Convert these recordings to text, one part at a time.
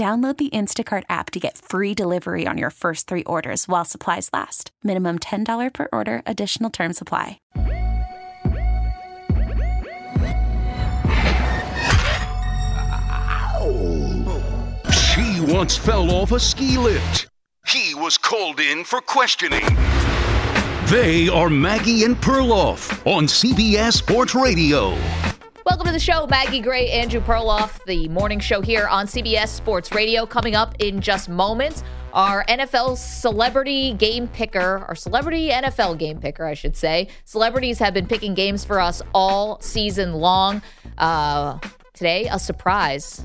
Download the Instacart app to get free delivery on your first three orders while supplies last. Minimum $10 per order, additional term supply. She once fell off a ski lift. He was called in for questioning. They are Maggie and Perloff on CBS Sports Radio. Welcome to the show, Maggie Gray, Andrew Perloff, the morning show here on CBS Sports Radio. Coming up in just moments, our NFL celebrity game picker, our celebrity NFL game picker, I should say. Celebrities have been picking games for us all season long. Uh, today, a surprise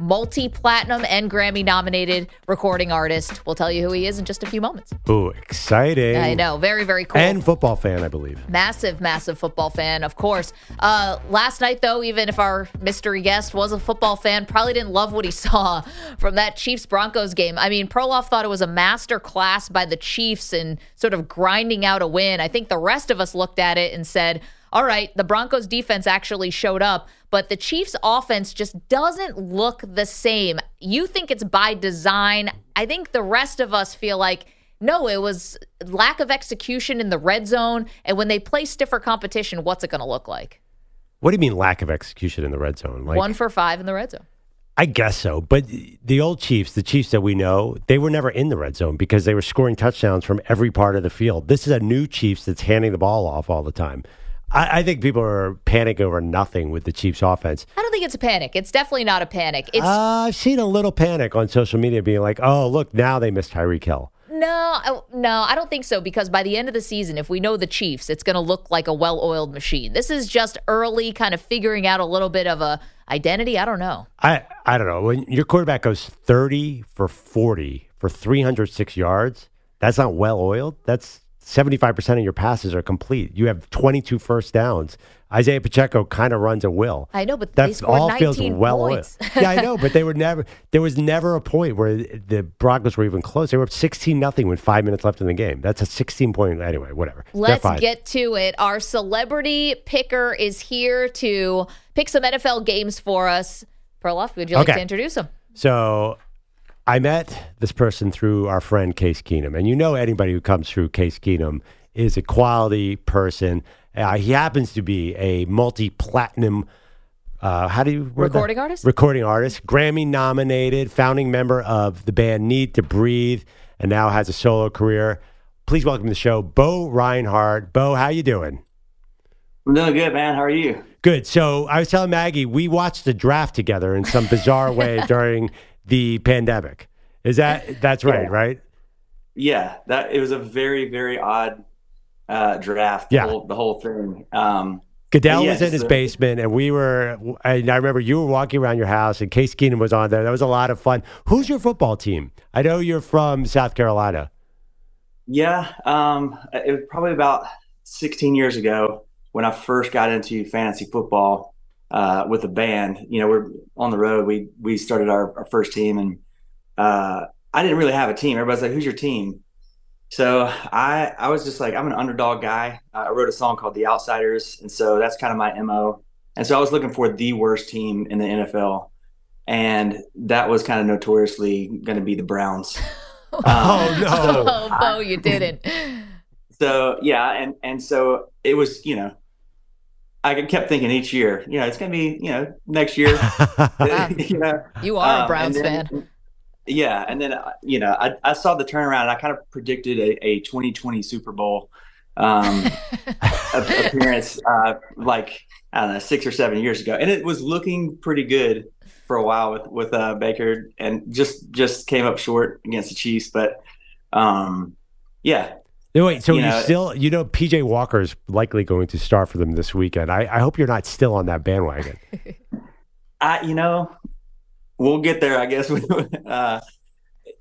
multi platinum and Grammy nominated recording artist. We'll tell you who he is in just a few moments. Ooh, exciting. I know. Very, very cool. And football fan, I believe. Massive, massive football fan, of course. Uh, last night, though, even if our mystery guest was a football fan, probably didn't love what he saw from that Chiefs Broncos game. I mean, Perloff thought it was a master class by the Chiefs in sort of grinding out a win. I think the rest of us looked at it and said, all right, the Broncos defense actually showed up, but the Chiefs offense just doesn't look the same. You think it's by design. I think the rest of us feel like no, it was lack of execution in the red zone. And when they play stiffer competition, what's it going to look like? What do you mean lack of execution in the red zone? Like, One for five in the red zone. I guess so. But the old Chiefs, the Chiefs that we know, they were never in the red zone because they were scoring touchdowns from every part of the field. This is a new Chiefs that's handing the ball off all the time. I, I, think people are panicking over nothing with the Chiefs offense. I don't think it's a panic. It's definitely not a panic. It's, uh, I've seen a little panic on social media being like, oh, look, now they missed Tyreek Hill. No, no, I don't think so because by the end of the season, if we know the Chiefs, it's going to look like a well-oiled machine. This is just early, kind of figuring out a little bit of a identity. I don't know. I I don't know. When your quarterback goes thirty for forty for three hundred six yards, that's not well-oiled. That's 75% of your passes are complete. You have 22 first downs. Isaiah Pacheco kind of runs a will. I know, but that all feels well yeah, I know, but they were never. There was never a point where the Broncos were even close. They were up 16 nothing with five minutes left in the game. That's a 16 point. Anyway, whatever. Let's get to it. Our celebrity picker is here to pick some NFL games for us. Perloff, would you like okay. to introduce him? So I met this person through our friend Case Keenum, and you know anybody who comes through Case Keenum is a quality person. Uh, he happens to be a multi-platinum. Uh, how do you recording that? artist? Recording artist, Grammy nominated, founding member of the band Need to Breathe, and now has a solo career. Please welcome to the show, Bo Reinhardt. Bo, how you doing? I'm doing good, man. How are you? Good. So I was telling Maggie we watched the draft together in some bizarre way during the pandemic. Is that that's right, yeah. right? Yeah, that it was a very very odd uh, draft. Yeah, the whole, the whole thing. Um, Goodell was in his basement, and we were. And I remember you were walking around your house, and Case Keenum was on there. That was a lot of fun. Who's your football team? I know you're from South Carolina. Yeah, um, it was probably about 16 years ago when I first got into fantasy football uh, with a band. You know, we're on the road. We we started our, our first team, and uh, I didn't really have a team. Everybody's like, "Who's your team?" So I I was just like, I'm an underdog guy. I wrote a song called "The Outsiders," and so that's kind of my mo. And so I was looking for the worst team in the NFL, and that was kind of notoriously going to be the Browns. Um, oh no! oh, Bo, you didn't. so yeah, and and so it was, you know, I kept thinking each year, you know, it's going to be, you know, next year. you, know, you are um, a Browns then, fan. yeah, and then uh, you know I, I saw the turnaround. and I kind of predicted a, a 2020 Super Bowl um, appearance, uh, like I don't know, six or seven years ago, and it was looking pretty good for a while with with uh, Baker, and just just came up short against the Chiefs. But um, yeah, No, wait, so You you, know- still, you know, PJ Walker is likely going to start for them this weekend. I, I hope you're not still on that bandwagon. I you know we'll get there, I guess. uh,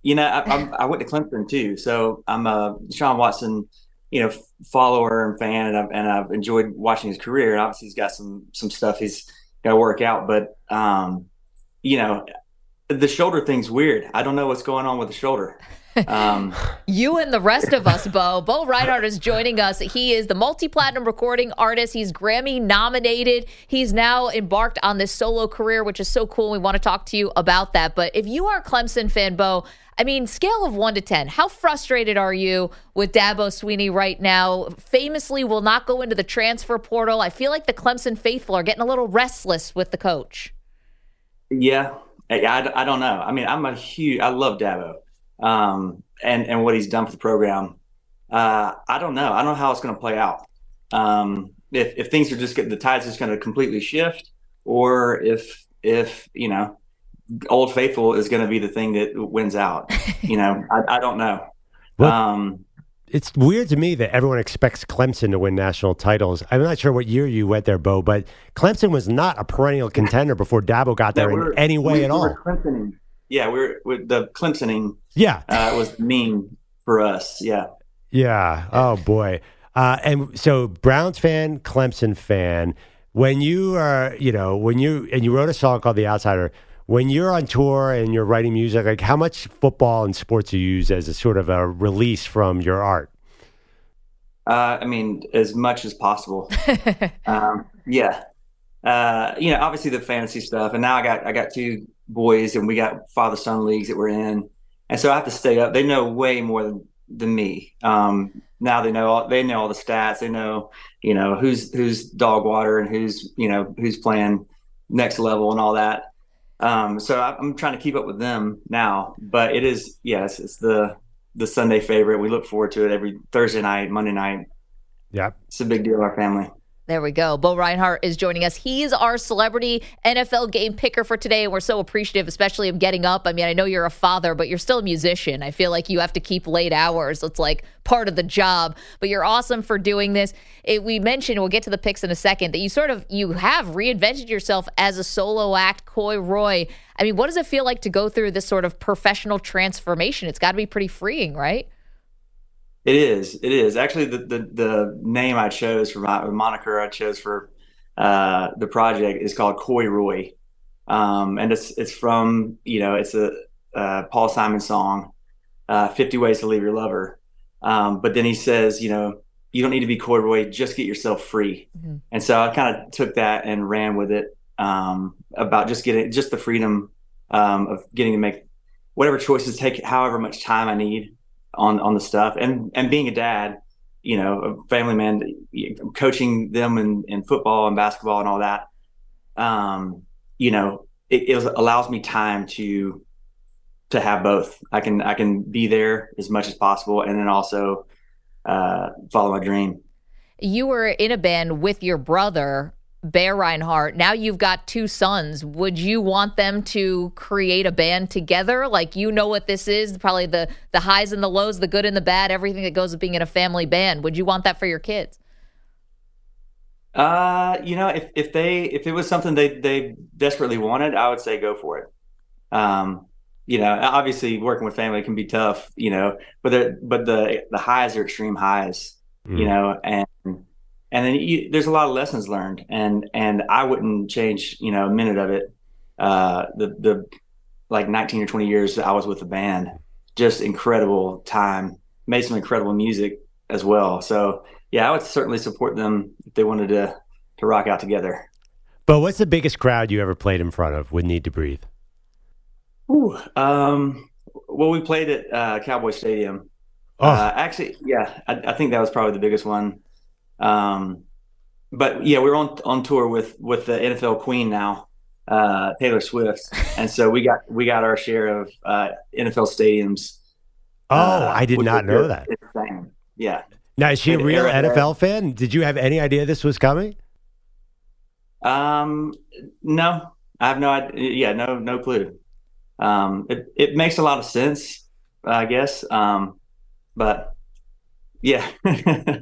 you know, I, I'm, I went to Clemson too, so I'm a Sean Watson, you know, follower and fan, and I've and I've enjoyed watching his career. And obviously, he's got some some stuff he's got to work out, but um, you know, the shoulder thing's weird. I don't know what's going on with the shoulder. Um, You and the rest of us, Bo. Bo Reinhardt is joining us. He is the multi platinum recording artist. He's Grammy nominated. He's now embarked on this solo career, which is so cool. We want to talk to you about that. But if you are a Clemson fan, Bo, I mean, scale of one to 10, how frustrated are you with Dabo Sweeney right now? Famously, will not go into the transfer portal. I feel like the Clemson faithful are getting a little restless with the coach. Yeah, I, I, I don't know. I mean, I'm a huge. I love Dabo, um, and and what he's done for the program. Uh, I don't know. I don't know how it's going to play out. Um, if if things are just get the tides just going to completely shift, or if if you know, Old Faithful is going to be the thing that wins out. You know, I, I don't know. Well- Um, it's weird to me that everyone expects Clemson to win national titles. I'm not sure what year you went there, Bo, but Clemson was not a perennial contender before Dabo got there in any way we- at all. Yeah, we're, we're the Clemsoning Yeah. uh, was mean for us. Yeah. Yeah. Oh boy. Uh, and so Browns fan, Clemson fan. When you are, you know, when you and you wrote a song called "The Outsider." When you're on tour and you're writing music, like how much football and sports do you use as a sort of a release from your art? Uh, I mean, as much as possible. um, yeah. Uh, you know, obviously the fantasy stuff, and now I got I got two boys, and we got father son leagues that we're in, and so I have to stay up. They know way more than, than me. Um, now they know all, they know all the stats. They know you know who's who's dog water and who's you know who's playing next level and all that. Um, so I- I'm trying to keep up with them now, but it is yes, it's the the Sunday favorite. We look forward to it every Thursday night, Monday night. Yeah. It's a big deal our family. There we go. Bo Reinhardt is joining us. He's our celebrity NFL game picker for today. And we're so appreciative, especially of getting up. I mean, I know you're a father, but you're still a musician. I feel like you have to keep late hours. It's like part of the job. But you're awesome for doing this. It, we mentioned, we'll get to the picks in a second, that you sort of you have reinvented yourself as a solo act, Coy Roy. I mean, what does it feel like to go through this sort of professional transformation? It's got to be pretty freeing, right? It is. It is actually the the, the name I chose for my moniker I chose for uh, the project is called Coy Roy, um, and it's it's from you know it's a uh, Paul Simon song, uh, Fifty Ways to Leave Your Lover, um, but then he says you know you don't need to be Coy Roy, just get yourself free, Mhm. and so I kind of took that and ran with it um, about just getting just the freedom um, of getting to make whatever choices, take however much time I need on on the stuff. And and being a dad you know a family man coaching them in, in football and basketball and all that um you know it, it allows me time to to have both. I can i can be there as much as possible and then also uh follow my dream. You were in a band with your brother bear reinhardt now you've got two sons. Would you want them to create a band together? Like you know what this is probably the the highs and the lows the good and the bad everything that goes with being in a family band. Would you want that for your kids? Uh, you know, if if they if it was something they they desperately wanted, I would say go for it. Um, you know, obviously working with family can be tough, you know, but the but the the highs are extreme highs, you know, and and then you, there's a lot of lessons learned, and and I wouldn't change, you know, a minute of it. Uh, the the like 19 or 20 years that I was with the band, just incredible time, made some incredible music as well. So yeah, I would certainly support them if they wanted to to rock out together. But what's the biggest crowd you ever played in front of with Need to Breathe? Ooh, um, well, we played at uh, Cowboy Stadium. Oh, Uh, actually, yeah, I, I think that was probably the biggest one. Um, but yeah, we're on on tour with with the NFL Queen now. uh, Taylor Swift, and so we got we got our share of uh, NFL stadiums. Oh, uh, I did not know that. Insane. Yeah. Now, is she a real NFL fan? Did you have any idea this was coming? Um, no, I have no idea. Yeah, no, no clue. Um, it it makes a lot of sense, I guess. Um, but yeah,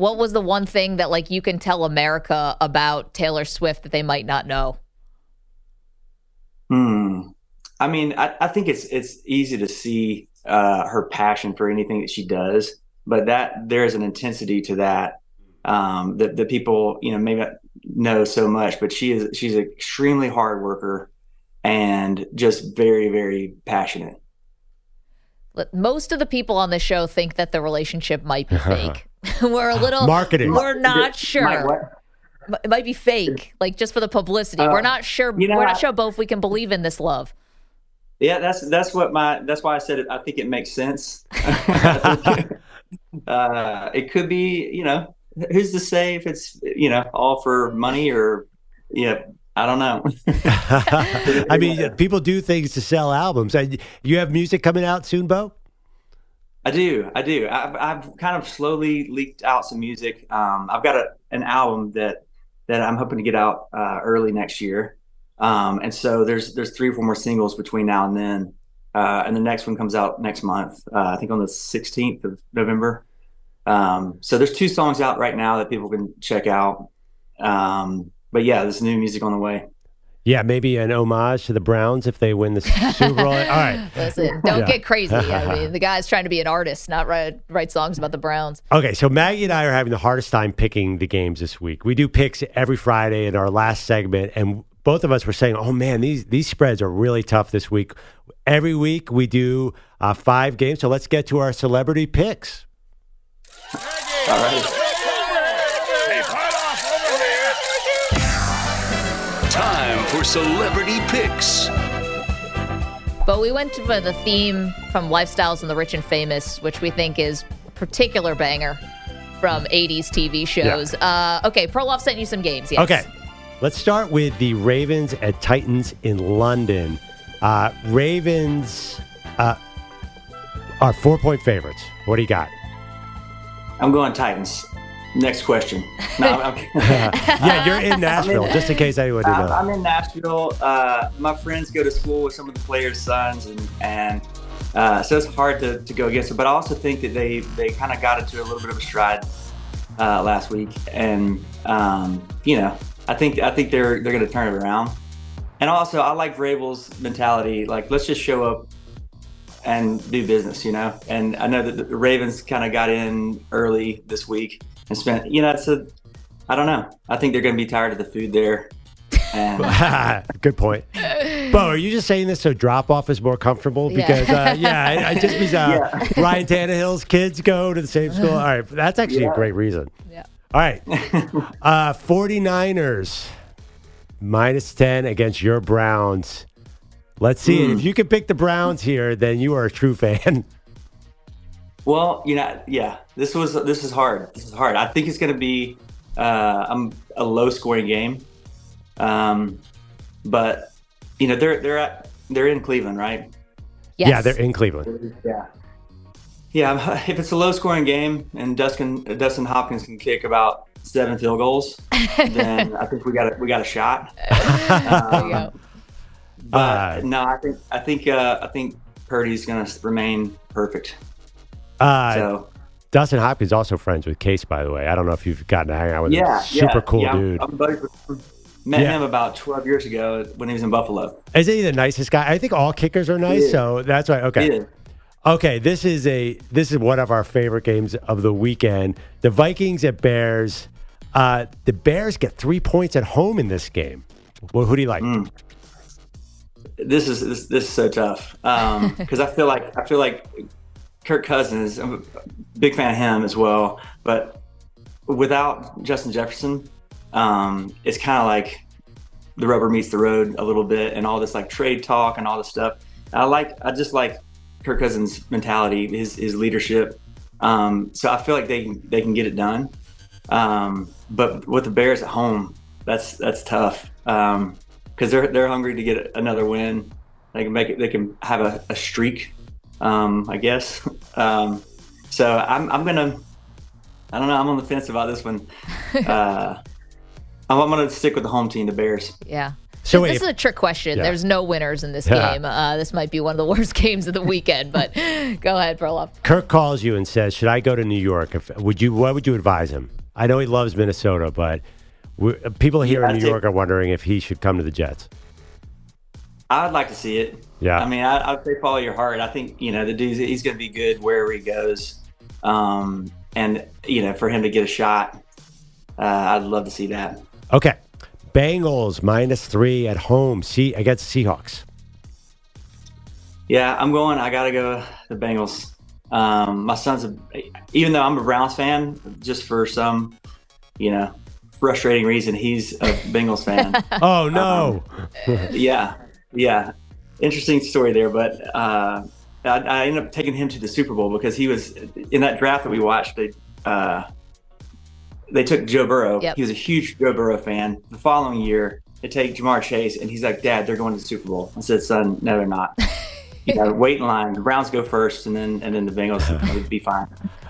What was the one thing that like you can tell America about Taylor Swift that they might not know? hmm. I mean, I, I think it's it's easy to see uh, her passion for anything that she does, but that there is an intensity to that um, that that people you know maybe not know so much. But she is she's an extremely hard worker and just very very passionate. Most of the people on this show think that the relationship might be fake. we're a little Marketing. We're not sure. It might be fake, like just for the publicity. Uh, we're not sure. you know, we're not I- sure both we can believe in this love. Yeah, that's that's what my that's why I said it. I think it makes sense. Uh, it could be, you know, who's to say if it's you know all for money or yeah, I don't know. I mean, people do things to sell albums. And You have music coming out soon, Bo? I do, I do. I've, I've kind of slowly leaked out some music. Um, I've got a, an album that that I'm hoping to get out uh, early next year. Um, and so there's there's three or four more singles between now and then. Uh, and the next one comes out next month. Uh, I think on the 16th of November. Um, so there's two songs out right now that people can check out. Um, but yeah, there's new music on the way. Yeah, maybe an homage to the Browns if they win the Super Bowl. All right. Listen, don't Yeah. get crazy. I mean, the guy's trying to be an artist, not write write songs about the Browns. Okay, so Maggie and I are having the hardest time picking the games this week. We do picks every Friday in our last segment, and both of us were saying, "Oh man, these these spreads are really tough this week." Every week we do uh, five games, so let's get to our celebrity picks. All right. Time for celebrity picks. But we went for the theme from Lifestyles and the Rich and Famous, which we think is a particular banger from 80s TV shows. Uh, okay, Proloff sent you some games. Yes. Okay, let's start with the Ravens at Titans in London. Uh, Ravens uh, are four point favorites. What do you got? I'm going Titans. Next question. No, I'm, I'm, yeah, you're in Nashville, just in case anyone didn't I'm, know. I'm in Nashville. Uh, my friends go to school with some of the players' sons, and and uh, so it's hard to, to go against it. But I also think that they they kind of got into a little bit of a stride uh, last week, and um, you know, I think I think they're they're going to turn it around. And also, I like Vrabel's mentality. Like, let's just show up and do business, you know. And I know that the Ravens kind of got in early this week and spent, you know, it's a, I don't know. I think they're going to be tired of the food there. And Good point. Bo, are you just saying this so drop off is more comfortable? Yeah. Because, uh, yeah, I, it just means uh, Ryan Tannehill's kids go to the same school. All right, that's actually a great reason. Yeah. All right. Uh, 49ers minus 10 against your Browns. Let's see. Hmm. If you can pick the Browns here, then you are a true fan. Well, you know, yeah, this was this is hard. This is hard. I think it's going to be uh, um, a low scoring game. Um, but you know, they're they're at they're in Cleveland, right? Yes. Yeah, they're in Cleveland. Yeah. Yeah, if it's a low scoring game and Dustin Dustin Hopkins can kick about seven field goals, then I think we got a, we got a shot. There you go. But Uh, no, I think I think uh, I think Purdy's going to remain perfect. Uh, So Dustin Hopkins also friends with Case, by the way. I don't know if you've gotten to hang out with yeah, him. Super yeah, cool yeah, I'm- dude. I'm buddies with. Met Yeah. him about 12 years ago when he was in Buffalo. Isn't he the nicest guy? I think all kickers are nice, so that's right. Okay. He is. Okay, this is a this is one of our favorite games of the weekend. The Vikings at Bears. Uh, the Bears get three points at home in this game. Well, who do you like? Mm. This is this, this is so tough because I feel like I feel like Kirk Cousins. I'm a big fan of him as well, but without Justin Jefferson, um, it's kind of like the rubber meets the road a little bit, and all this like trade talk and all this stuff. I like I just like Kirk Cousins' mentality, his his leadership. Um, so I feel like they they can get it done. Um, but with the Bears at home, that's that's tough. Um, because they're they're hungry to get another win. They can make it. They can have a, a streak, um, I guess. Um, so I'm I'm gonna. I don't know. I'm on the fence about this one. Uh, I'm, I'm gonna stick with the home team, the Bears. Yeah. So this wait, is a trick question. Yeah. There's no winners in this Yeah. game. Uh, this might be one of the worst games of the weekend, but go ahead, Perloff. Kirk calls you and says, "Should I go to New York? If, would you? What would you advise him? I know he loves Minnesota, but people here Yeah, in New think- York are wondering if he should come to the Jets. I'd like to see it. Yeah. I mean, I, I'd say follow your heart. I think you know the dude's he's going to be good wherever he goes, um, and you know for him to get a shot, uh, I'd love to see that. Okay, Bengals minus three at home. See against Seahawks. Yeah, I'm going. I got to go the Bengals. Um, my son's a, even though I'm a Browns fan, just for some, you know, frustrating reason, he's a Bengals fan. Oh no! yeah, yeah. Interesting story there, but uh, I, I ended up taking him to the Super Bowl because he was in that draft that we watched. They uh, they took Joe Burrow. Yep. He was a huge Joe Burrow fan. The following year, they take Jamar Chase, and he's like, "Dad, they're going to the Super Bowl." I said, "Son, no, they're not. you got to wait in line. The Browns go first, and then and then the Bengals would be fine."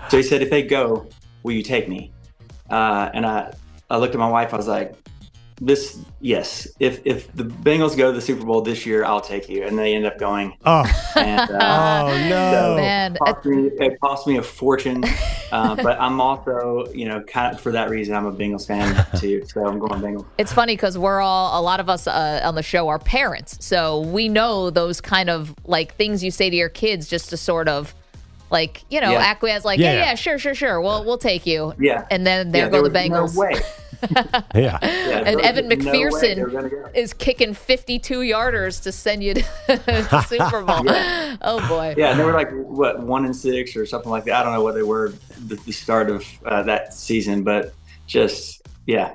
So he said, "If they go, will you take me?" Uh, and I I looked at my wife. I was like, "This, yes. If if the Bengals go to the Super Bowl this year, I'll take you." And they end up going. Oh, And, uh, oh no! Man, it cost, me, it cost me a fortune, uh, but I'm also, you know, kind of for that reason, I'm a Bengals fan too. So I'm going Bengals. It's funny because we're all, a lot of us uh, on the show are parents. So we know those kind of like things you say to your kids just to sort of like, you know, Yeah. acquiesce, like, Yeah, yeah, yeah, yeah. sure, sure, sure. We'll, we'll take you. Yeah. And then there Yeah, go there the Bengals. No way. Yeah. Yeah, And Evan no way they were McPherson gonna go. is kicking 52 yarders to send you to the Super Bowl. Oh, boy. Yeah, and they were like what one and six or something like that. I don't know what they were the, the start of uh, that season, but just yeah.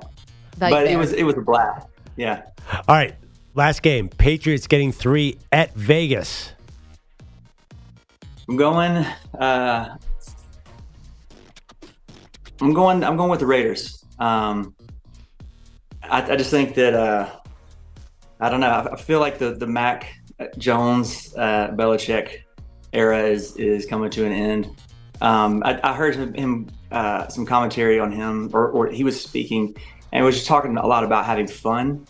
But it was it was a blast. Yeah. All right, last game. Patriots getting three at Vegas. I'm going. Uh, I'm going. I'm going with the Raiders. Um, I, I just think that uh, I don't know. I, I feel like the the Mac Jones uh, Belichick era is is coming to an end. Um, I, I heard him, him uh, some commentary on him, or, or he was speaking, and was just talking a lot about having fun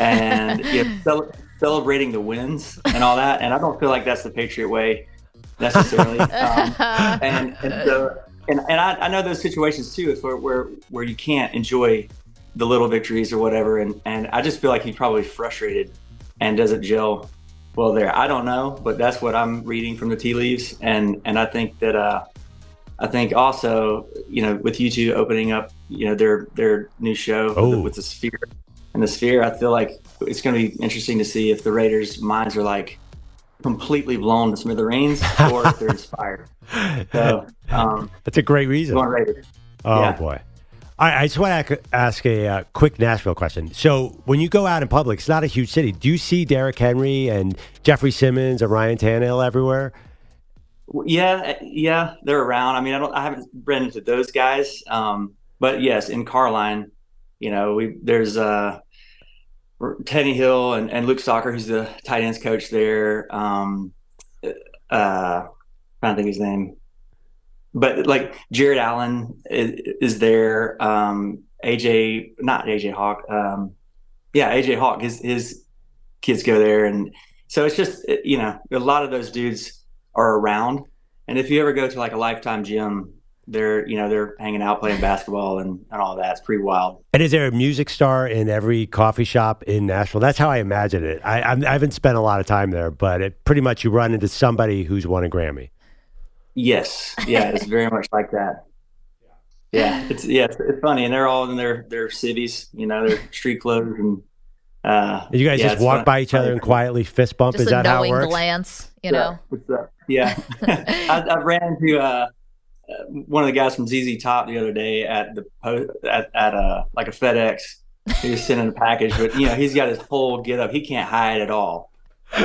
and you know, cel- celebrating the wins and all that. And I don't feel like that's the Patriot way necessarily. um, and and so and, and I, I know those situations too, where, where where you can't enjoy the little victories or whatever. And and I just feel like he's probably frustrated and doesn't gel well there. I don't know, but that's what I'm reading from the tea leaves. And and I think that uh, I think also you know with you two opening up you know their their new show with, Oh. the, with the sphere and the sphere, I feel like it's going to be interesting to see if the Raiders' minds are like completely blown to smithereens or if they're inspired. So, um, That's a great reason. going Raiders. Oh Yeah. boy. Right, I just want to ask a uh, quick Nashville question. So, when you go out in public, it's not a huge city. Do you see Derrick Henry and Jeffrey Simmons and Ryan Tannehill everywhere? Yeah, yeah, they're around. I mean, I don't, I haven't run into those guys, um, but yes, in Carline, you know, we there's uh, Teddy Hill and, and Luke Stalker, who's the tight ends coach there. Um, uh, trying to think his name, but like Jared Allen is, is there. Um, AJ, not AJ Hawk. Um, yeah, AJ Hawk. His his kids go there, and so it's just you know a lot of those dudes are around. And if you ever go to like a lifetime gym, they're you know they're hanging out playing basketball and, and all that. It's pretty wild. And is there a music star in every coffee shop in Nashville? That's how I imagine it. I, I'm- I haven't spent a lot of time there, but it pretty much you run into somebody who's won a Grammy. Yes, yeah, it's very much like that. Yeah, it's yeah, it's, it's funny, and they're all in their their civvies, you know, their street clothes, and uh, You guys yeah, just walk fun- by each other and quietly fist bump. Just is a that how it works? glance, you Yeah, know. what's up? Yeah, I, I ran into uh, uh, one of the guys from ZZ Top the other day at the post at at uh like a FedEx. He was sending a package, but you know he's got his whole get up. He can't hide at all.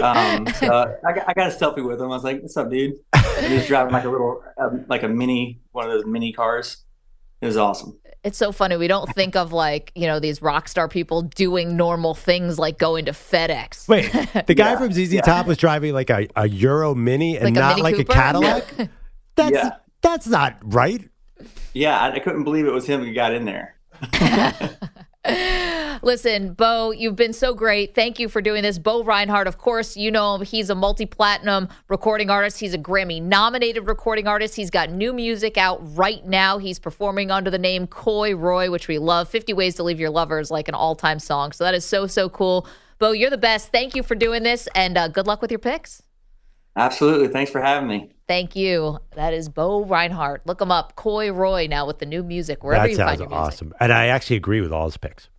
Um, so I got, I got a selfie with him. I was like, "What's up, dude?" And he was driving like a little um, like a mini one of those mini cars. It was awesome. It's so funny. We don't think of like, you know, these rock star people doing normal things like going to FedEx. Wait, the guy from ZZ Top was driving like a, a Euro Mini and Like a not Mini like Cooper? a Cadillac? That's Yeah. that's not right. Yeah, I, I couldn't believe it was him who got in there. Listen, Bo, you've been so great. Thank you for doing this. Bo Reinhardt, of course, you know him. He's a multi platinum recording artist. He's a Grammy nominated recording artist. He's got new music out right now. He's performing under the name Coy Roy, which we love. 50 Ways to Leave Your Lover is like an all time song. So that is so, so cool. Bo, you're the best. Thank you for doing this and uh, good luck with your picks. Absolutely. Thanks for having me. Thank you. That is Bo Reinhardt. Look him up. Coy Roy now with the new music, wherever that you find sounds your music. awesome. And I actually agree with all his picks.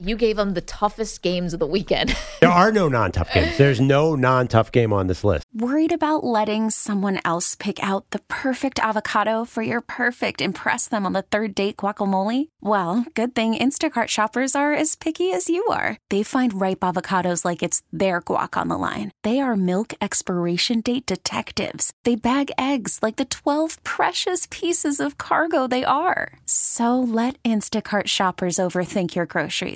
You gave them the toughest games of the weekend. There are no non tough games. There's no non tough game on this list. Worried about letting someone else pick out the perfect avocado for your perfect impress them on the third date guacamole? Well, good thing Instacart shoppers are as picky as you are. They find ripe avocados like it's their guac on the line. They are milk expiration date detectives. They bag eggs like the 12 precious pieces of cargo they are. So let Instacart shoppers overthink your groceries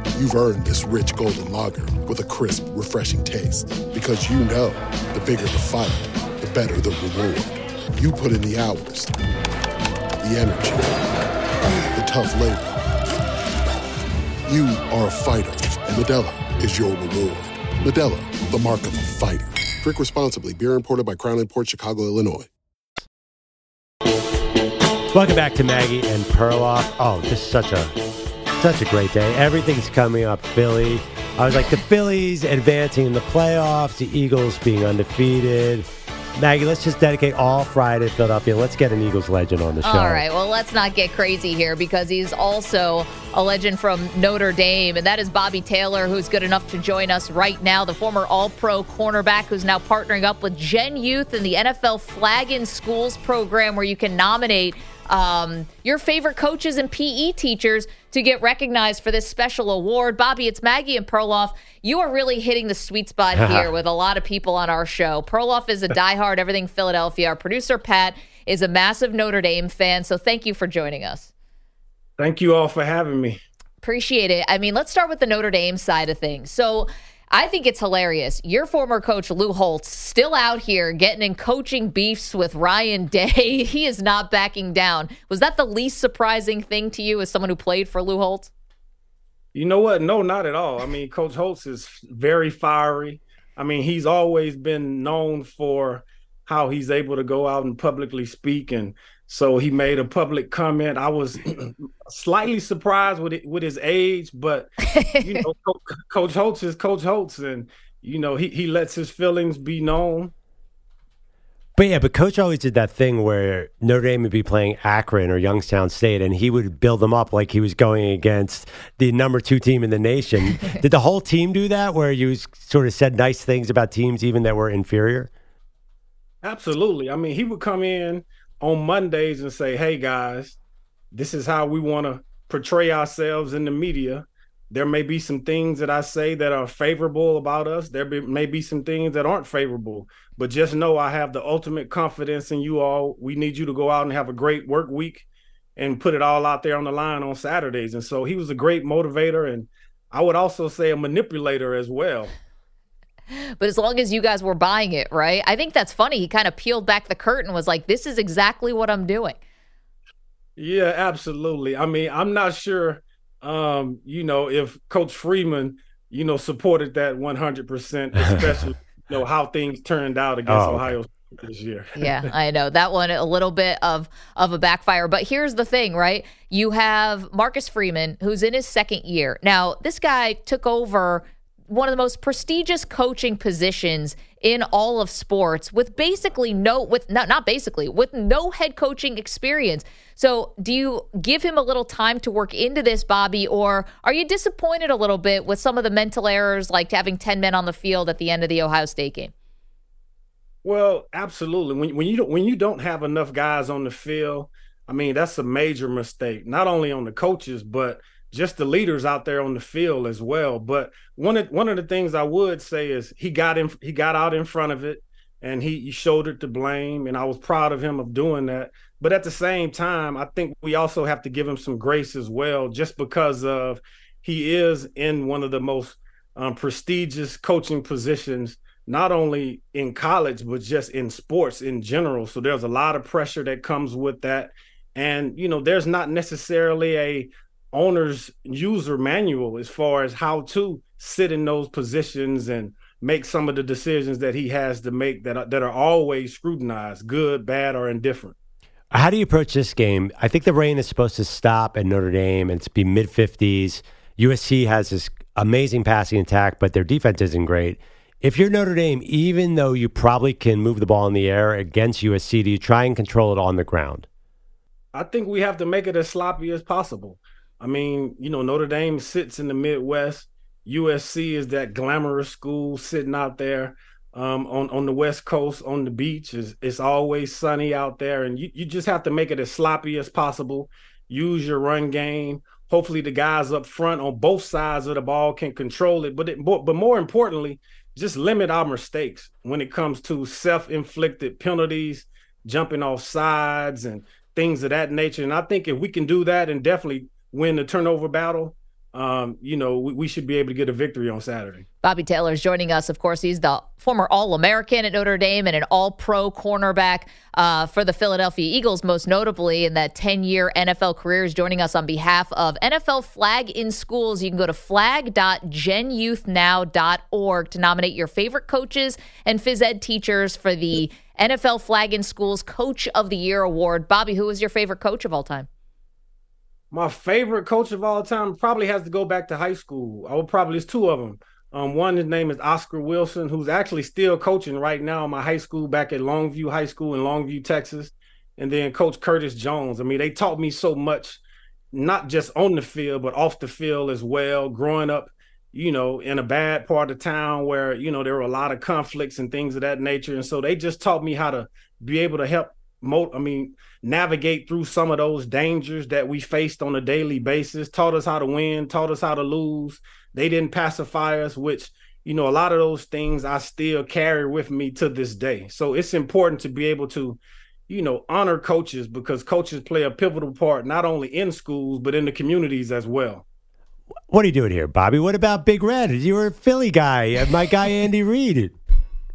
You've earned this rich golden lager with a crisp, refreshing taste. Because you know the bigger the fight, the better the reward. You put in the hours, the energy, the tough labor. You are a fighter, and Medella is your reward. Medella, the mark of a fighter. Drink responsibly. Beer imported by Crown Port Chicago, Illinois. Welcome back to Maggie and Perloff. Oh, this is such a such a great day. Everything's coming up Philly. I was like the Phillies advancing in the playoffs, the Eagles being undefeated. Maggie, let's just dedicate all Friday to Philadelphia. Let's get an Eagles legend on the show. All right. Well, let's not get crazy here because he's also a legend from Notre Dame, and that is Bobby Taylor, who's good enough to join us right now. The former All Pro cornerback who's now partnering up with Gen Youth in the NFL Flag in Schools program, where you can nominate um, your favorite coaches and PE teachers to get recognized for this special award. Bobby, it's Maggie and Perloff. You are really hitting the sweet spot here with a lot of people on our show. Perloff is a diehard everything Philadelphia. Our producer, Pat, is a massive Notre Dame fan. So thank you for joining us. Thank you all for having me. Appreciate it. I mean, let's start with the Notre Dame side of things. So I think it's hilarious. Your former coach, Lou Holtz, still out here getting in coaching beefs with Ryan Day. he is not backing down. Was that the least surprising thing to you as someone who played for Lou Holtz? You know what? No, not at all. I mean, Coach Holtz is very fiery. I mean, he's always been known for how he's able to go out and publicly speak. And so he made a public comment. I was slightly surprised with it, with his age, but you know, Coach Holtz is Coach Holtz, and you know he he lets his feelings be known. But yeah, but Coach always did that thing where Notre Dame would be playing Akron or Youngstown State, and he would build them up like he was going against the number two team in the nation. did the whole team do that, where you sort of said nice things about teams even that were inferior? Absolutely. I mean, he would come in on Mondays and say, "Hey guys, this is how we want to portray ourselves in the media. There may be some things that I say that are favorable about us. There be, may be some things that aren't favorable, but just know I have the ultimate confidence in you all. We need you to go out and have a great work week and put it all out there on the line on Saturdays." And so he was a great motivator and I would also say a manipulator as well. But as long as you guys were buying it, right? I think that's funny. He kind of peeled back the curtain, was like, this is exactly what I'm doing. Yeah, absolutely. I mean, I'm not sure, um, you know, if Coach Freeman, you know, supported that 100%, especially, you know, how things turned out against Oh, okay. Ohio. this year. yeah, I know that one a little bit of of a backfire. But here's the thing, right? You have Marcus Freeman, who's in his second year now. This guy took over one of the most prestigious coaching positions in all of sports with basically no with not not basically with no head coaching experience. So, do you give him a little time to work into this, Bobby, or are you disappointed a little bit with some of the mental errors like having 10 men on the field at the end of the Ohio State game? Well, absolutely. When when you don't when you don't have enough guys on the field, I mean, that's a major mistake, not only on the coaches, but just the leaders out there on the field as well. But one of one of the things I would say is he got in he got out in front of it and he, he shouldered the blame and I was proud of him of doing that. But at the same time, I think we also have to give him some grace as well, just because of he is in one of the most um, prestigious coaching positions, not only in college but just in sports in general. So there's a lot of pressure that comes with that, and you know, there's not necessarily a owner's user manual as far as how to sit in those positions and make some of the decisions that he has to make that are, that are always scrutinized, good, bad, or indifferent. How do you approach this game? I think the rain is supposed to stop at Notre Dame and it's be mid 50s. USC has this amazing passing attack, but their defense isn't great. If you're Notre Dame, even though you probably can move the ball in the air against USC, do you try and control it on the ground? I think we have to make it as sloppy as possible. I mean, you know, Notre Dame sits in the Midwest. USC is that glamorous school sitting out there um, on on the West Coast on the beach. It's, it's always sunny out there, and you, you just have to make it as sloppy as possible. Use your run game. Hopefully, the guys up front on both sides of the ball can control it. But it, but more importantly, just limit our mistakes when it comes to self-inflicted penalties, jumping off sides, and things of that nature. And I think if we can do that, and definitely win the turnover battle, um, you know, we, we, should be able to get a victory on Saturday. Bobby Taylor is joining us. Of course, he's the former All American at Notre Dame and an All Pro cornerback uh, for the Philadelphia Eagles, most notably in that 10 year NFL career. Is joining us on behalf of NFL Flag in Schools. You can go to flag.genyouthnow.org to nominate your favorite coaches and phys ed teachers for the NFL Flag in Schools Coach of the Year award. Bobby, who is your favorite coach of all time? My favorite coach of all time probably has to go back to high school. I would probably it's two of them. Um, one his name is Oscar Wilson, who's actually still coaching right now my high school back at Longview High School in Longview, Texas. And then Coach Curtis Jones. I mean, they taught me so much, not just on the field, but off the field as well. Growing up, you know, in a bad part of town where, you know, there were a lot of conflicts and things of that nature. And so they just taught me how to be able to help mo- I mean, navigate through some of those dangers that we faced on a daily basis, taught us how to win, taught us how to lose. They didn't pacify us, which, you know, a lot of those things I still carry with me to this day. So it's important to be able to, you know, honor coaches because coaches play a pivotal part not only in schools, but in the communities as well. What are you doing here, Bobby? What about Big Red? You were a Philly guy, my guy Andy Reid.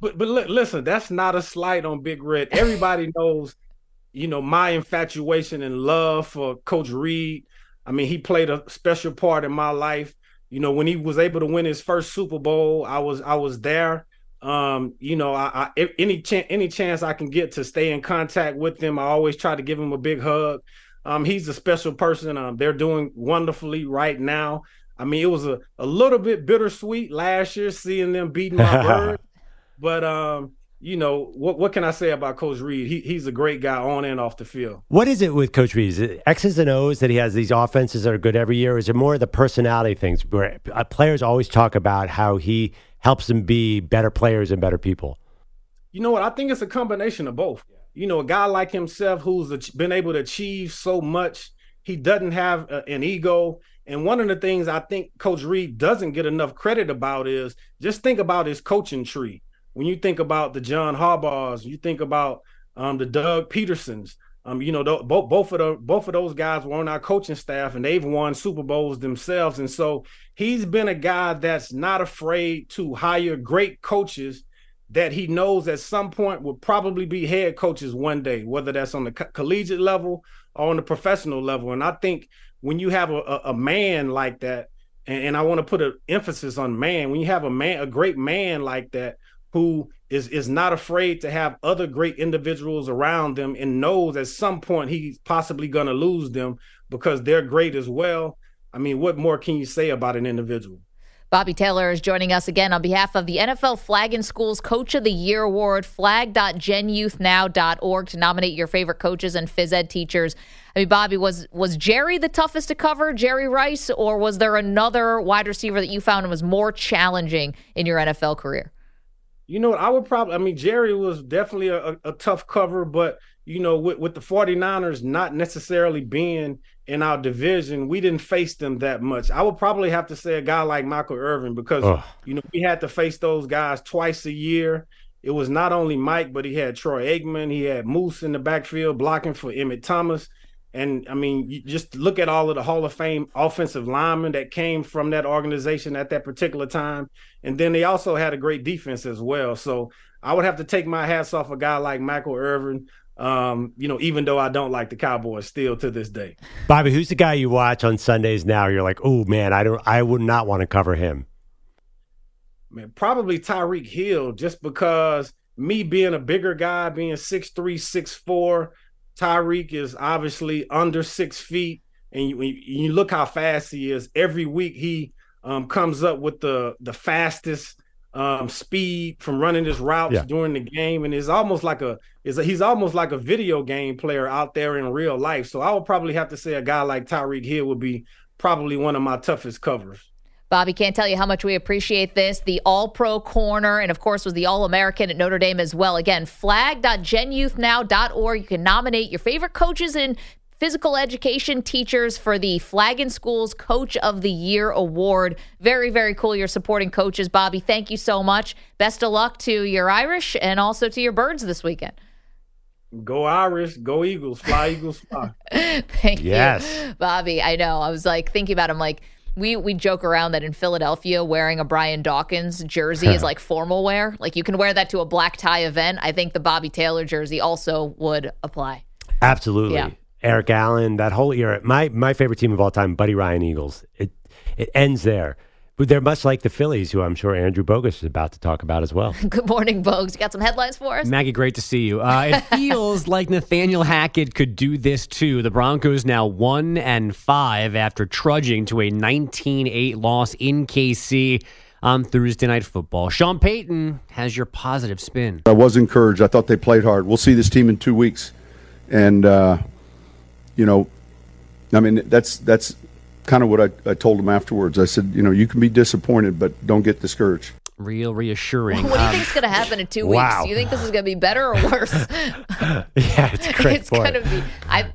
But but listen, that's not a slight on Big Red. Everybody knows, you know, my infatuation and love for Coach Reed. I mean, he played a special part in my life. You know, when he was able to win his first Super Bowl, I was I was there. Um, you know, I, I any chance any chance I can get to stay in contact with him, I always try to give him a big hug. Um, he's a special person. Um, they're doing wonderfully right now. I mean, it was a, a little bit bittersweet last year seeing them beating my bird. But um, you know what? What can I say about Coach Reed? He he's a great guy on and off the field. What is it with Coach Reed? Is it X's and O's that he has these offenses that are good every year? Or is it more the personality things where uh, players always talk about how he helps them be better players and better people? You know what? I think it's a combination of both. You know, a guy like himself who's been able to achieve so much, he doesn't have uh, an ego. And one of the things I think Coach Reed doesn't get enough credit about is just think about his coaching tree when you think about the John Harbaughs, you think about um, the Doug Petersons. Um, you know, th- both both of the both of those guys were on our coaching staff, and they've won Super Bowls themselves. And so he's been a guy that's not afraid to hire great coaches that he knows at some point will probably be head coaches one day, whether that's on the co- collegiate level or on the professional level. And I think when you have a, a, a man like that, and, and I want to put an emphasis on man, when you have a man, a great man like that who is is not afraid to have other great individuals around them and knows at some point he's possibly going to lose them because they're great as well. I mean, what more can you say about an individual? Bobby Taylor is joining us again on behalf of the NFL Flag in Schools Coach of the Year Award, flag.genyouthnow.org to nominate your favorite coaches and phys ed teachers. I mean, Bobby, was was Jerry the toughest to cover, Jerry Rice, or was there another wide receiver that you found was more challenging in your NFL career? You know, what? I would probably, I mean, Jerry was definitely a, a tough cover, but, you know, with, with the 49ers not necessarily being in our division, we didn't face them that much. I would probably have to say a guy like Michael Irvin because, Ugh. you know, we had to face those guys twice a year. It was not only Mike, but he had Troy Aikman, he had Moose in the backfield blocking for Emmitt Thomas. And I mean, you just look at all of the Hall of Fame offensive linemen that came from that organization at that particular time. And then they also had a great defense as well. So I would have to take my hats off a guy like Michael Irvin. Um, you know, even though I don't like the Cowboys still to this day. Bobby, who's the guy you watch on Sundays now? You're like, oh man, I don't I would not want to cover him. Man, probably Tyreek Hill, just because me being a bigger guy, being six three, six four, Tyreek is obviously under six feet, and you, you look how fast he is. Every week he um, comes up with the the fastest um, speed from running his routes yeah. during the game, and it's almost like a is he's almost like a video game player out there in real life. So I would probably have to say a guy like Tyreek Hill would be probably one of my toughest covers. Bobby, can't tell you how much we appreciate this. The All Pro Corner, and of course, was the All American at Notre Dame as well. Again, flag.genyouthnow.org. You can nominate your favorite coaches and physical education teachers for the Flag in Schools Coach of the Year Award. Very, very cool. You're supporting coaches. Bobby, thank you so much. Best of luck to your Irish and also to your birds this weekend. Go Irish, go Eagles, fly Eagles, fly. Thank yes. you, Bobby. I know. I was like thinking about. Him, like we we joke around that in Philadelphia, wearing a Brian Dawkins jersey is like formal wear. Like you can wear that to a black tie event. I think the Bobby Taylor jersey also would apply. Absolutely. Yeah. Eric Allen, that whole era. My my favorite team of all time, Buddy Ryan Eagles. It it ends there. But they're much like the Phillies, who I'm sure Andrew Bogus is about to talk about as well. Good morning, Bogus. You got some headlines for us? Maggie, great to see you. Uh, it feels like Nathaniel Hackett could do this too. The Broncos now one and five after trudging to a 19-8 loss in KC on Thursday Night Football. Sean Payton has your positive spin. I was encouraged. I thought they played hard. We'll see this team in two weeks, and uh, you know, I mean that's that's kind of what I, I told him afterwards. I said, you know, you can be disappointed, but don't get discouraged. Real reassuring. What do you um, think is going to happen in two wow. weeks? Do you think this is going to be better or worse? yeah, it's great. it's going to be. I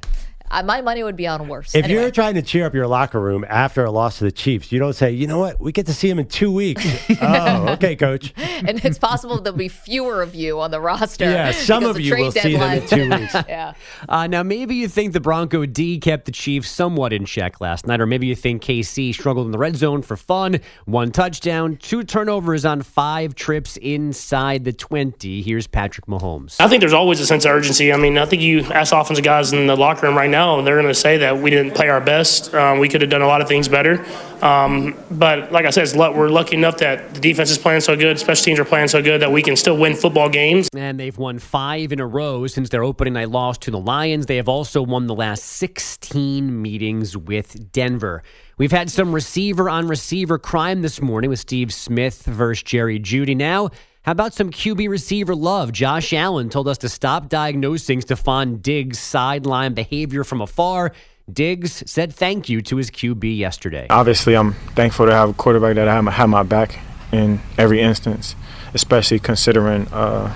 I, my money would be on worse. If anyway. you're trying to cheer up your locker room after a loss to the Chiefs, you don't say, you know what, we get to see him in two weeks. oh, okay, coach. and it's possible there'll be fewer of you on the roster. Yeah, some of you will deadline. see them in two weeks. yeah. Uh, now, maybe you think the Bronco D kept the Chiefs somewhat in check last night, or maybe you think KC struggled in the red zone for fun. One touchdown, two turnovers on five trips inside the 20. Here's Patrick Mahomes. I think there's always a sense of urgency. I mean, I think you ask offensive guys in the locker room right now now, they're going to say that we didn't play our best. Um, we could have done a lot of things better. Um, but like I said, we're lucky enough that the defense is playing so good, special teams are playing so good that we can still win football games. And they've won five in a row since their opening night loss to the Lions. They have also won the last 16 meetings with Denver. We've had some receiver on receiver crime this morning with Steve Smith versus Jerry Jeudy. Now, how about some QB receiver love? Josh Allen told us to stop diagnosing Stefon Diggs' sideline behavior from afar. Diggs said thank you to his QB yesterday. Obviously, I'm thankful to have a quarterback that have, have my back in every instance, especially considering uh,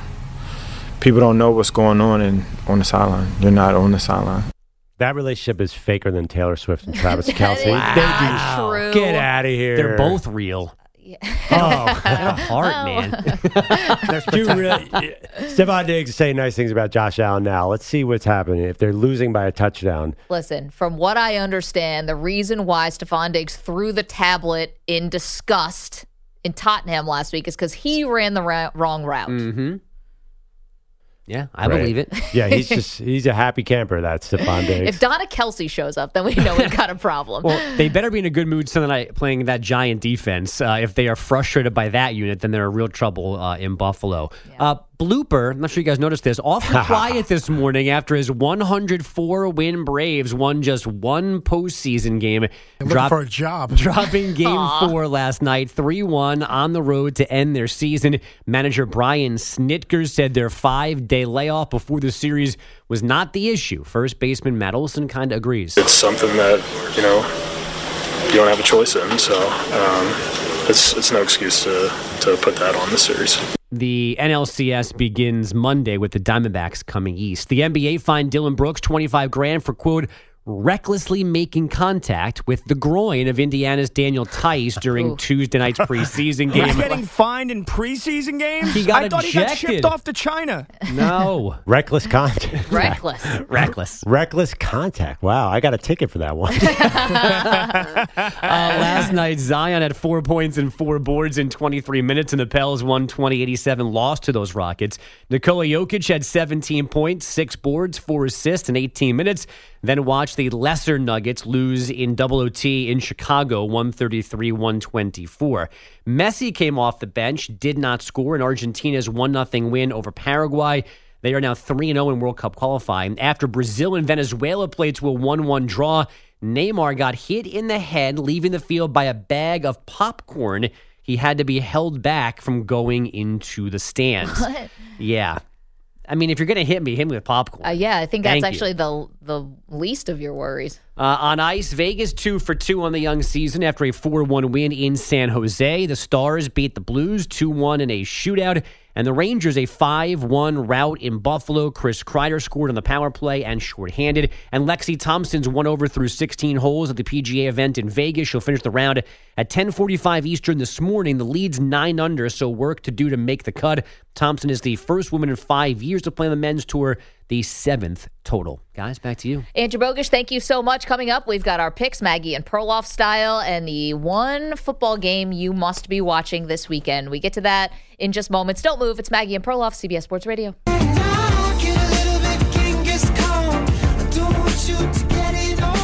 people don't know what's going on in, on the sideline. You're not on the sideline. That relationship is faker than Taylor Swift and Travis Kelce. Wow. True. Get out of here. They're both real. Yeah. Oh, heart, oh. man. There's two really. Stefon Diggs saying nice things about Josh Allen now. Let's see what's happening. If they're losing by a touchdown. Listen, from what I understand, the reason why Stefon Diggs threw the tablet in disgust in Tottenham last week is because he ran the ra- wrong route. Mm-hmm. Yeah, I Right. believe it. Yeah, he's just he's a happy camper. That's Stefon Diggs. If Donna Kelce shows up, then we know we've got a problem. Well, they better be in a good mood Sunday night playing that giant defense. Uh, if they are frustrated by that unit, then they're in real trouble uh, in Buffalo. Uh, blooper, I'm not sure you guys noticed this, awfully quiet this morning after his 104 win Braves won just one postseason game. looking for a job. Dropping game Aw. four last night, 3 1 on the road to end their season. Manager Brian Snitker said their five day layoff before the series was not the issue. First baseman Matt Olson kind of agrees. It's something that you know you don't have a choice in, so um, it's it's no excuse to to put that on the series. The NLCS begins Monday with the Diamondbacks coming east. The NBA fined Dillon Brooks 25 grand for quote recklessly making contact with the groin of Indiana's Daniel Theis during Tuesday night's preseason He's game. getting fined in preseason games. He got I thought he got shipped off to China. No. Reckless contact. Reckless. Reckless. Reckless contact. Wow, I got a ticket for that one. Uh, last night, Zion had four points and four boards in 23 minutes, and the Pels won 20-87, lost to those Rockets. Nikola Jokic had 17 points, six boards, four assists in 18 minutes. Then the lesser Nuggets lose in double OT in Chicago, 133-124. Messi came off the bench, did not score in Argentina's 1-0 win over Paraguay. They are now 3 0 in World Cup qualifying. After Brazil and Venezuela played to a 1 1 draw, Neymar got hit in the head, leaving the field by a bag of popcorn. He had to be held back from going into the stands. What? Yeah. I mean, if you're going to hit me, hit me with popcorn. Uh, yeah, I think that's Thank you. actually the the least of your worries. Uh, on ice, Vegas two for two on the young season after a 4 1 win in San Jose. The Stars beat the Blues 2 1 in a shootout. And the Rangers a 5 1 rout in Buffalo. Chris Kreider scored on the power play and shorthanded. And Lexi Thompson's won over through 16 holes at the PGA event in Vegas. She'll finish the round at 10:45 Eastern this morning. The lead's nine under, so work to do to make the cut. Thompson is the first woman in five years to play on the men's tour, the seventh total. Guys, back to you. Andrew Bogish, thank you so much. Coming up, we've got our picks, Maggie and Perloff style, and the one football game you must be watching this weekend. We get to that in just moments. Don't move. It's Maggie and Perloff, CBS Sports Radio.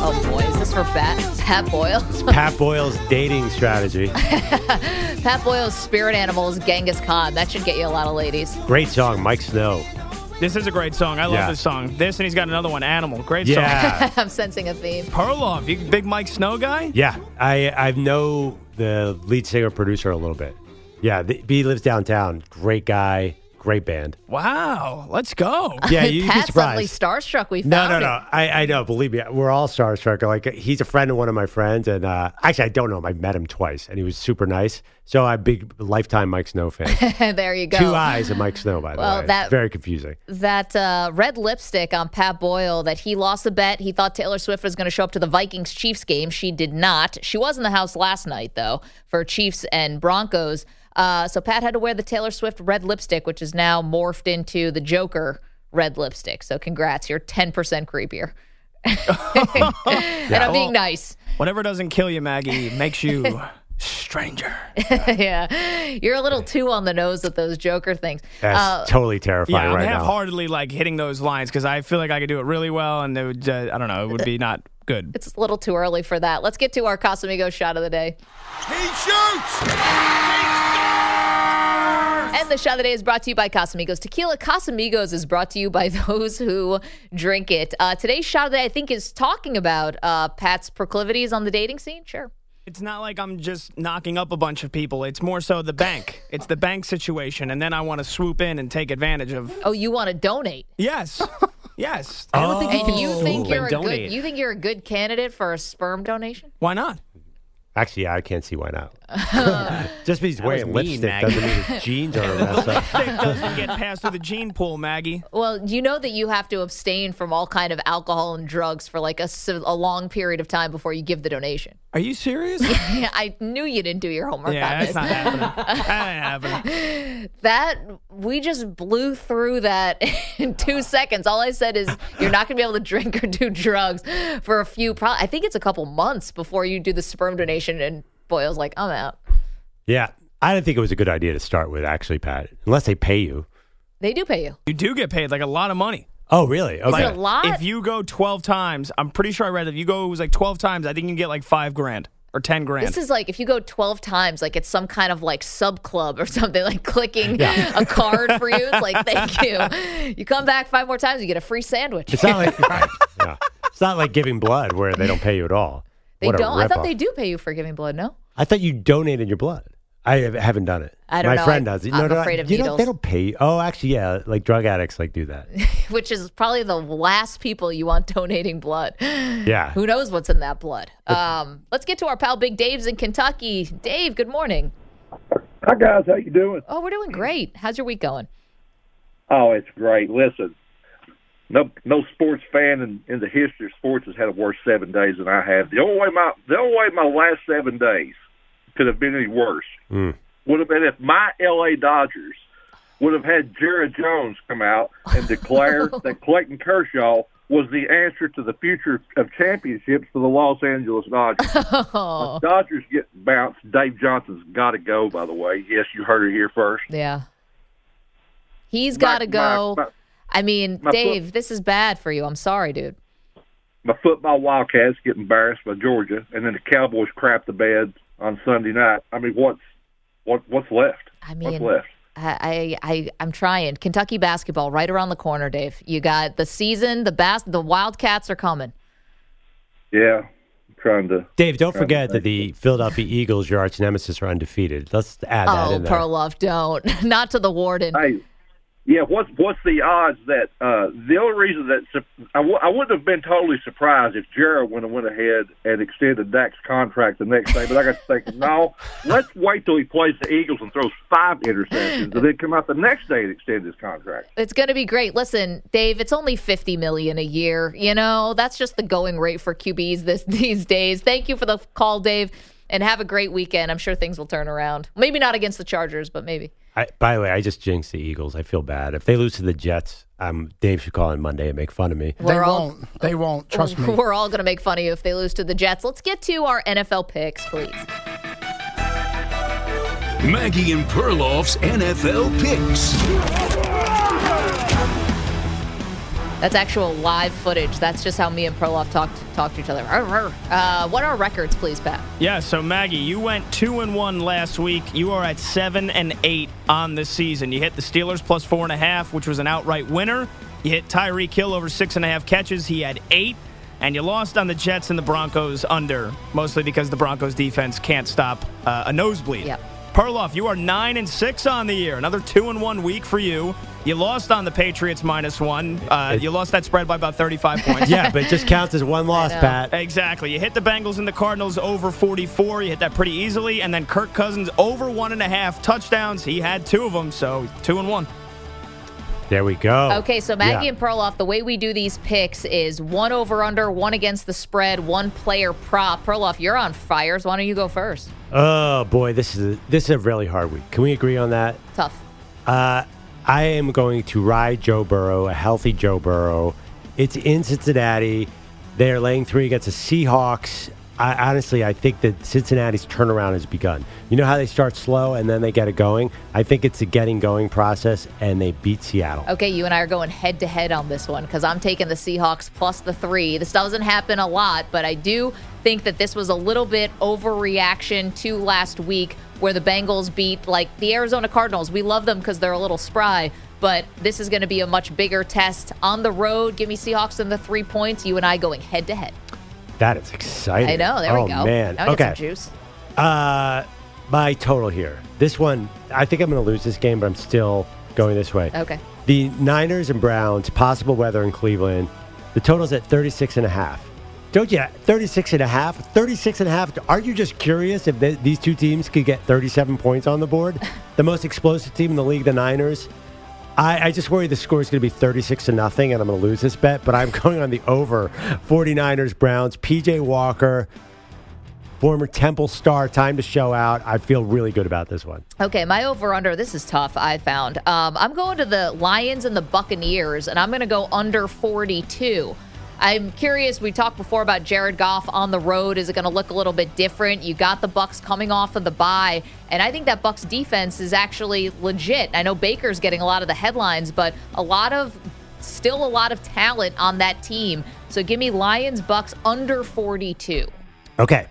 Oh boy, is this for Pat, Pat Boyle? Pat Boyle's dating strategy. Pat Boyle's spirit animal is Genghis Khan. That should get you a lot of ladies. Great song, Miike Snow. This is a great song. I love Yeah. this song. This and he's got another one, Animal. Great Yeah. song. I'm sensing a theme. Perloff, you big Miike Snow guy? Yeah, I I know the lead singer producer a little bit. Yeah, the, he lives downtown. Great guy, great band. Wow, let's go. Yeah, you'd be Pat's suddenly surprised. starstruck. We No, found no, it. no. I, I know. Believe me, we're all starstruck. Like he's a friend of one of my friends, and uh, actually, I don't know him. I met him twice, and he was super nice. So I'm a big lifetime Miike Snow fan. there you go. Two eyes of Miike Snow, by the Well, way. that- Very confusing. that uh, red lipstick on Pat Boyle that he lost the bet. He thought Taylor Swift was going to show up to the Vikings Chiefs game. She did not. She was in the house last night, though, for Chiefs and Broncos. Uh, so Pat had to wear the Taylor Swift red lipstick, which is now morphed into the Joker red lipstick. So congrats. You're 10% creepier. and I'm being Well, nice. Whatever doesn't kill you, Maggie, makes you stranger. yeah. You're a little too on the nose with those Joker things. That's Uh, totally terrifying Yeah, I'm right now. half-heartedly like hitting those lines because I feel like I could do it really well, and it would. Uh, I don't know. It would be not good. it's a little too early for that. Let's get to our Casamigos shot of the day. He shoots! And the shot of the day is brought to you by Casamigos. Tequila Casamigos is brought to you by those who drink it. Uh, today's shot of the day, I think, is talking about uh, Pat's proclivities on the dating scene. Sure. It's not like I'm just knocking up a bunch of people. It's more so the bank. It's the bank situation, and then I want to swoop in and take advantage of. Oh, you want to donate? Yes, yes. Oh. I don't think you And can you think you're a donate. good? You think you're a good candidate for a sperm donation? Why not? Actually, yeah, I can't see why not. Just because he's That was wearing mean, lipstick Maggie. doesn't mean his jeans are messed up. Lipstick doesn't get passed through the gene pool, Maggie. Well, you know that you have to abstain from all kind of alcohol and drugs for like a, s- a long period of time before you give the donation. Are you serious? I knew you didn't do your homework yeah, on that's this. not happening. That ain't happening. that we just blew through that in two seconds. All I said is you're not going to be able to drink or do drugs for a few. Pro- I think it's a couple months before you do the sperm donation. And Boyle's like, I'm out. Yeah, I didn't think it was a good idea to start with, actually, Pat. Unless they pay you. They do pay you. You do get paid like a lot of money. Oh, really? Okay. it a lot? If you go 12 times, I'm pretty sure I read that if you go it was like 12 times, I think you can get like five grand or 10 grand. This is like if you go 12 times, like it's some kind of like sub club or something, like clicking a card for you. It's like, thank you. You come back five more times, you get a free sandwich. It's not like right, yeah. it's not like giving blood where they don't pay you at all. they What don't. I thought they do pay you for giving blood, no? I thought you donated your blood. I have- haven't done it. I don't My know. friend I- does. it. I'm no, afraid no, of you don't- They don't pay. Oh, actually, yeah. Like drug addicts, like do that. Which is probably the last people you want donating blood. Yeah. Who knows what's in that blood? Um, let's get to our pal Big Dave's in Kentucky. Dave, good morning. Hi guys, how you doing? Oh, we're doing great. How's your week going? Oh, it's great. Listen, no no sports fan in, in the history of sports has had a worse seven days than I have. The only way my the only way my last seven days could have been any worse Mm. would have been if my LA Dodgers would have had Jerry Jones come out and declare that Clayton Kershaw was the answer to the future of championships for the Los Angeles Dodgers. Oh, The Dodgers get bounced. Dave Johnson's got to go. By the way, yes, you heard it here first. yeah. he's got to my- go. my- I mean, my foot- Dave, this is bad for you. I'm sorry, dude. my football Wildcats get embarrassed by Georgia, and then the Cowboys crap the bed on Sunday night. I mean, what's what what's left? I mean, what's left? I, I, I I'm trying. Kentucky basketball right around the corner, Dave. You got the season. The bas- The Wildcats are coming. Yeah, I'm trying to. Dave, don't trying to forget that the Philadelphia Eagles, your arch nemesis, are undefeated. Let's add that oh, in there. Perloff, don't. Not to the warden. Hey, yeah, what's what's the odds that uh, the only reason that I w- I wouldn't have been totally surprised if Jared would have went ahead and extended Dak's contract the next day, but I got to think, no, let's wait till he plays the Eagles and throws five interceptions, and then come out the next day and extend his contract. It's going to be great. Listen, Dave, it's only 50 million a year. You know, that's just the going rate for QBs this these days. Thank you for the call, Dave, and have a great weekend. I'm sure things will turn around. Maybe not against the Chargers, but maybe. I, by the way, I just jinxed the Eagles. I feel bad. If they lose to the Jets, um, Dave should call in Monday and make fun of me. They We're all- won't. They won't. Trust me. We're all going to make fun of you if they lose to the Jets. Let's get to our NFL picks, please. Maggie and Perloff's NFL picks. That's actual live footage. That's just how me and Perloff talked talked to each other. Uh, what are records, please, Pat? Yeah, so Maggie, you went two and one last week. You are at seven and eight on the season. You hit the Steelers plus four and a half, which was an outright winner. You hit Tyreek Hill over six and a half catches. He had eight. And you lost on the Jets and the Broncos under, mostly because the Broncos defense can't stop uh, a nosebleed. Yep. Perloff, you are nine and six on the year. Another two and one week for you. You lost on the Patriots minus one. Uh, you lost that spread by about 35 points. yeah, but it just counts as one loss, Pat. Exactly. You hit the Bengals and the Cardinals over 44. You hit that pretty easily. And then Kirk Cousins over one and a half touchdowns. He had two of them, so two and one. There we go. Okay, so Maggie Yeah. and Perloff, the way we do these picks is one over under, one against the spread, one player prop. Perloff, you're on fires. Why don't you go first? Oh boy, this is a, this is a really hard week. Can we agree on that? Tough. Uh, I am going to ride Joe Burrow, a healthy Joe Burrow. It's in Cincinnati. They're laying three against the Seahawks. I, honestly, I think that Cincinnati's turnaround has begun. You know how they start slow and then they get it going? I think it's a getting going process, and they beat Seattle. Okay, you and I are going head to head on this one because I'm taking the Seahawks plus the three. This doesn't happen a lot, but I do think that this was a little bit overreaction to last week where the Bengals beat like the Arizona Cardinals. We love them because they're a little spry, but this is going to be a much bigger test on the road. Give me Seahawks and the three points. You and I going head to head. That is exciting. I know. There oh, we go. man. Now okay. juice. Uh, my total here. This one, I think I'm going to lose this game, but I'm still going this way. Okay. The Niners and Browns, possible weather in Cleveland. The total's at 36 and a half. Don't you? 36 and a half? 36 and a half. Are you just curious if th- these two teams could get 37 points on the board? the most explosive team in the league, the Niners. I, I just worry the score is going to be 36 to nothing, and I'm going to lose this bet, but I'm going on the over 49ers Browns. PJ Walker, former Temple star, time to show out. I feel really good about this one. Okay, my over under. This is tough. I found. Um, I'm going to the Lions and the Buccaneers, and I'm going to go under 42. I'm curious. We talked before about Jared Goff on the road. Is it going to look a little bit different? You got the Bucs coming off of the bye, and I think that Bucs defense is actually legit. I know Baker's getting a lot of the headlines, but a lot of still a lot of talent on that team. So give me Lions Bucs under 42. Okay.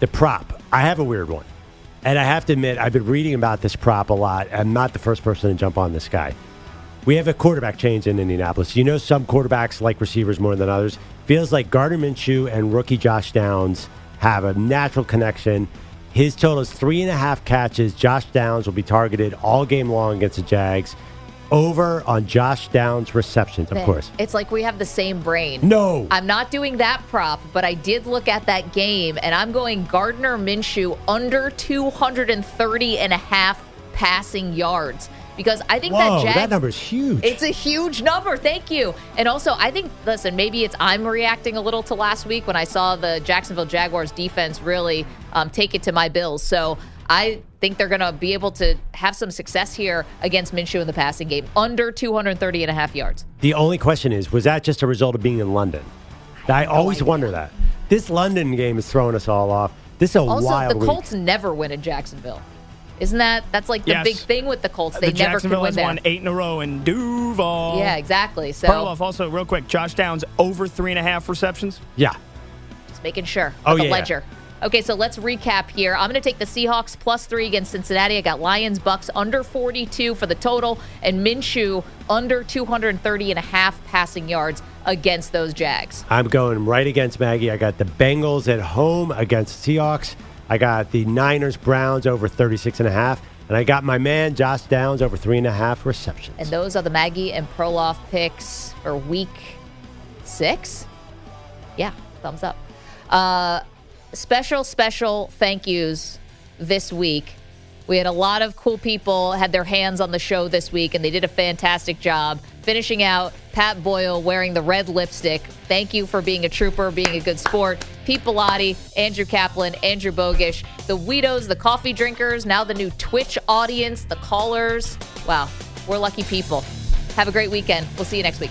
The prop. I have a weird one. And I have to admit, I've been reading about this prop a lot. I'm not the first person to jump on this guy. We have a quarterback change in Indianapolis. You know, some quarterbacks like receivers more than others. Feels like Gardner Minshew and rookie Josh Downs have a natural connection. His total is three and a half catches. Josh Downs will be targeted all game long against the Jags. Over on Josh Downs receptions, of course. It's like we have the same brain. No. I'm not doing that prop, but I did look at that game and I'm going Gardner Minshew under 230 and a half passing yards because I think Whoa, that Jag- that number is huge. It's a huge number. Thank you. And also, I think, listen, maybe it's I'm reacting a little to last week when I saw the Jacksonville Jaguars defense really um, take it to my Bills. So I think they're going to be able to have some success here against Minshew in the passing game, under 230 and a half yards. The only question is, was that just a result of being in London? I always wonder that. This London game is throwing us all off. This is a Also, wild the week. Colts never win in Jacksonville. Isn't that that's like the Yes. big thing with the Colts? They the never can Jacksonville win has there. won eight in a row in Duval. Yeah, exactly. So Perloff also, real quick, Josh Downs over three and a half receptions. Yeah. just making sure. Oh, the yeah. ledger. Okay, so let's recap here. I'm going to take the Seahawks plus three against Cincinnati. I got Lions, Bucs under 42 for the total, and Minshew under 230 and a half passing yards against those Jags. I'm going right against Maggie. I got the Bengals at home against Seahawks. I got the Niners Browns over 36 and a half. And I got my man Josh Downs over three and a half receptions. And those are the Maggie and Perloff picks for week six. Yeah, thumbs up. Uh, special, special thank yous this week. We had a lot of cool people had their hands on the show this week, and they did a fantastic job. Finishing out, Pat Boyle wearing the red lipstick. Thank you for being a trooper, being a good sport. Pete Bellotti, Andrew Kaplan, Andrew Bogish, the Weedos, the coffee drinkers, now the new Twitch audience, the callers. Wow, we're lucky people. Have a great weekend. We'll see you next week.